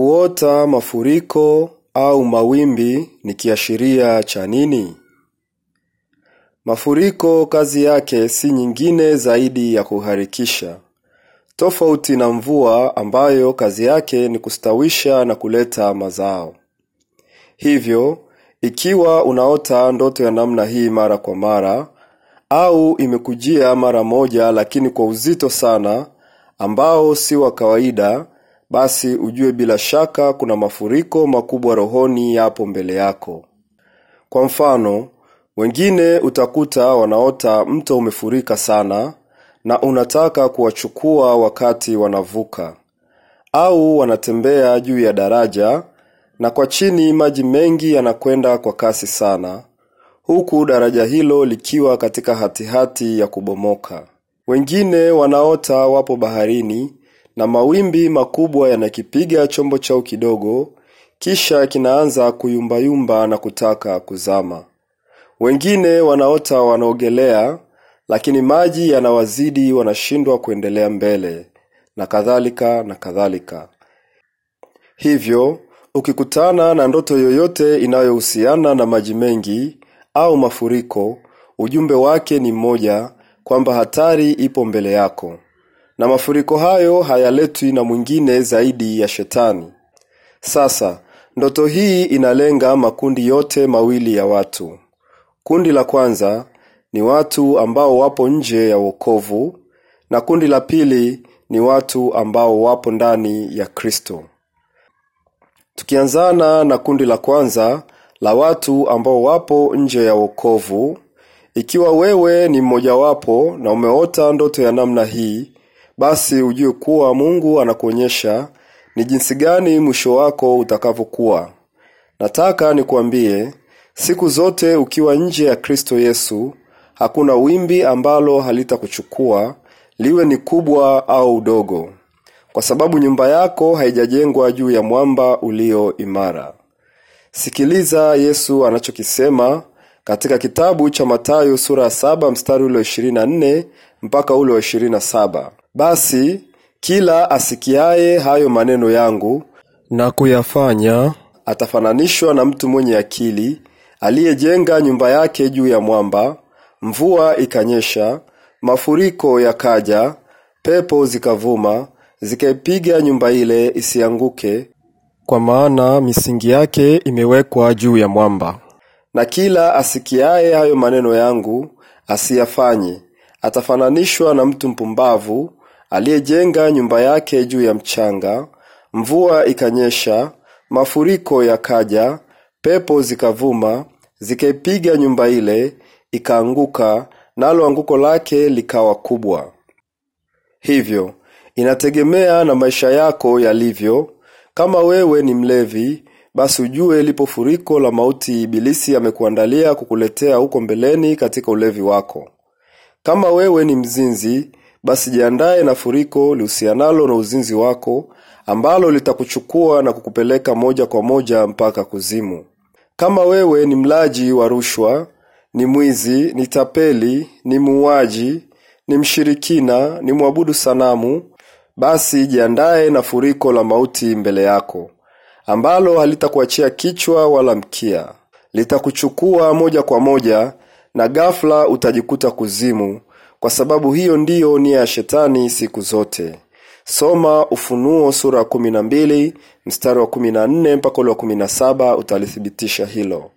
Kuota mafuriko au mawimbi ni kiashiria cha nini? Mafuriko kazi yake si nyingine zaidi ya kuharikisha, tofauti na mvua ambayo kazi yake ni kustawisha na kuleta mazao. Hivyo, ikiwa unaota ndoto ya namna hii mara kwa mara au imekujia mara moja lakini kwa uzito sana ambao si wa kawaida, basi ujue bila shaka kuna mafuriko makubwa rohoni yapo mbele yako. Kwa mfano, wengine utakuta wanaota mto umefurika sana na unataka kuwachukua wakati wanavuka, au wanatembea juu ya daraja na kwa chini maji mengi yanakwenda kwa kasi sana, huku daraja hilo likiwa katika hatihati ya kubomoka. Wengine wanaota wapo baharini na mawimbi makubwa yanakipiga chombo chao kidogo, kisha kinaanza kuyumbayumba na kutaka kuzama. Wengine wanaota wanaogelea, lakini maji yanawazidi, wanashindwa kuendelea mbele, na kadhalika na kadhalika. Hivyo, ukikutana na ndoto yoyote inayohusiana na maji mengi au mafuriko, ujumbe wake ni mmoja, kwamba hatari ipo mbele yako, na mafuriko hayo hayaletwi na mwingine zaidi ya Shetani. Sasa, ndoto hii inalenga makundi yote mawili ya watu. Kundi la kwanza ni watu ambao wapo nje ya wokovu, na kundi la pili ni watu ambao wapo ndani ya Kristo. Tukianzana na kundi la kwanza la watu ambao wapo nje ya wokovu, ikiwa wewe ni mmojawapo na umeota ndoto ya namna hii, basi ujue kuwa Mungu anakuonyesha ni jinsi gani mwisho wako utakavyokuwa. Nataka nikuambie, siku zote ukiwa nje ya Kristo Yesu, hakuna wimbi ambalo halitakuchukua, liwe ni kubwa au dogo, kwa sababu nyumba yako haijajengwa juu ya mwamba ulio imara. Sikiliza Yesu anachokisema katika kitabu cha Mathayo sura ya saba mstari ule wa ishirini na nne mpaka ule wa ishirini na saba basi kila asikiaye hayo maneno yangu na kuyafanya atafananishwa na mtu mwenye akili aliyejenga nyumba yake juu ya mwamba. Mvua ikanyesha, mafuriko yakaja, pepo zikavuma, zikaipiga nyumba ile isianguke, kwa maana misingi yake imewekwa juu ya mwamba. Na kila asikiaye hayo maneno yangu asiyafanye atafananishwa na mtu mpumbavu aliyejenga nyumba yake juu ya mchanga. Mvua ikanyesha, mafuriko yakaja, pepo zikavuma, zikaipiga nyumba ile, ikaanguka, nalo anguko lake likawa kubwa. Hivyo inategemea na maisha yako yalivyo. Kama wewe ni mlevi, basi ujue lipo furiko la mauti Ibilisi amekuandalia kukuletea huko mbeleni katika ulevi wako. Kama wewe ni mzinzi, basi jiandaye na furiko lihusianalo na uzinzi wako, ambalo litakuchukua na kukupeleka moja kwa moja mpaka kuzimu. Kama wewe ni mlaji wa rushwa, ni mwizi, ni tapeli, ni muuaji, ni mshirikina, ni mwabudu sanamu, basi jiandaye na furiko la mauti mbele yako, ambalo halitakuachia kichwa wala mkia, litakuchukua moja kwa moja, na ghafla utajikuta kuzimu, kwa sababu hiyo ndiyo nia ya Shetani siku zote. Soma Ufunuo sura ya kumi na mbili mstari wa kumi na nne mpaka ule wa kumi na saba utalithibitisha hilo.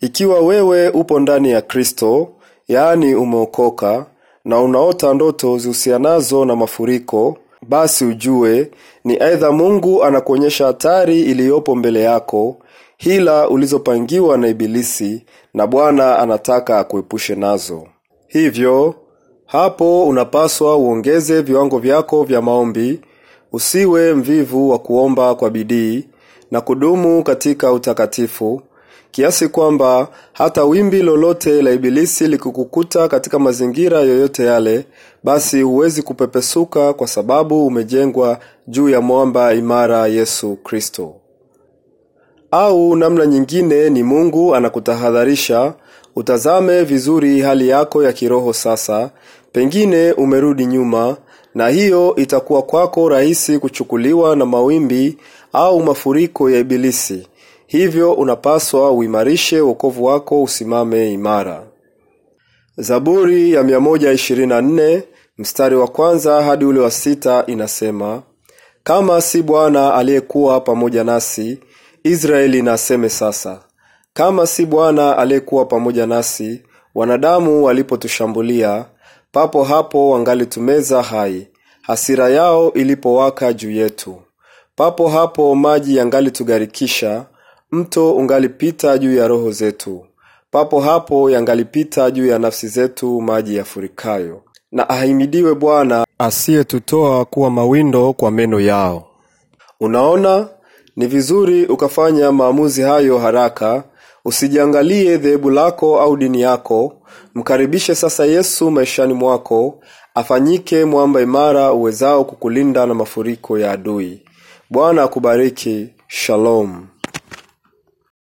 Ikiwa wewe upo ndani ya Kristo, yaani umeokoka na unaota ndoto zihusianazo na mafuriko, basi ujue ni aidha Mungu anakuonyesha hatari iliyopo mbele yako, hila ulizopangiwa na Ibilisi, na Bwana anataka akuepushe nazo. Hivyo hapo unapaswa uongeze viwango vyako vya maombi, usiwe mvivu wa kuomba kwa bidii na kudumu katika utakatifu, kiasi kwamba hata wimbi lolote la Ibilisi likikukuta katika mazingira yoyote yale, basi huwezi kupepesuka, kwa sababu umejengwa juu ya mwamba imara, Yesu Kristo. Au namna nyingine ni Mungu anakutahadharisha utazame vizuri hali yako ya kiroho sasa, pengine umerudi nyuma, na hiyo itakuwa kwako rahisi kuchukuliwa na mawimbi au mafuriko ya ibilisi. Hivyo unapaswa uimarishe wokovu wako usimame imara. Zaburi ya 124 mstari wa kwanza hadi ule wa sita inasema kama si bwana aliyekuwa pamoja nasi israeli na sasa kama si bwana aliyekuwa pamoja nasi wanadamu walipotushambulia papo hapo wangalitumeza hai. Hasira yao ilipowaka juu yetu. Papo hapo maji yangalitugarikisha mto ungalipita juu ya roho zetu. Papo hapo yangalipita juu ya nafsi zetu maji yafurikayo. Na ahimidiwe bwana asiyetutoa kuwa mawindo kwa meno yao. Unaona ni vizuri ukafanya maamuzi hayo haraka usijiangalie dhehebu lako au dini yako. Mkaribishe sasa yesu maishani mwako. Afanyike mwamba imara uwezao kukulinda na mafuriko ya adui. Bwana akubariki. Shalom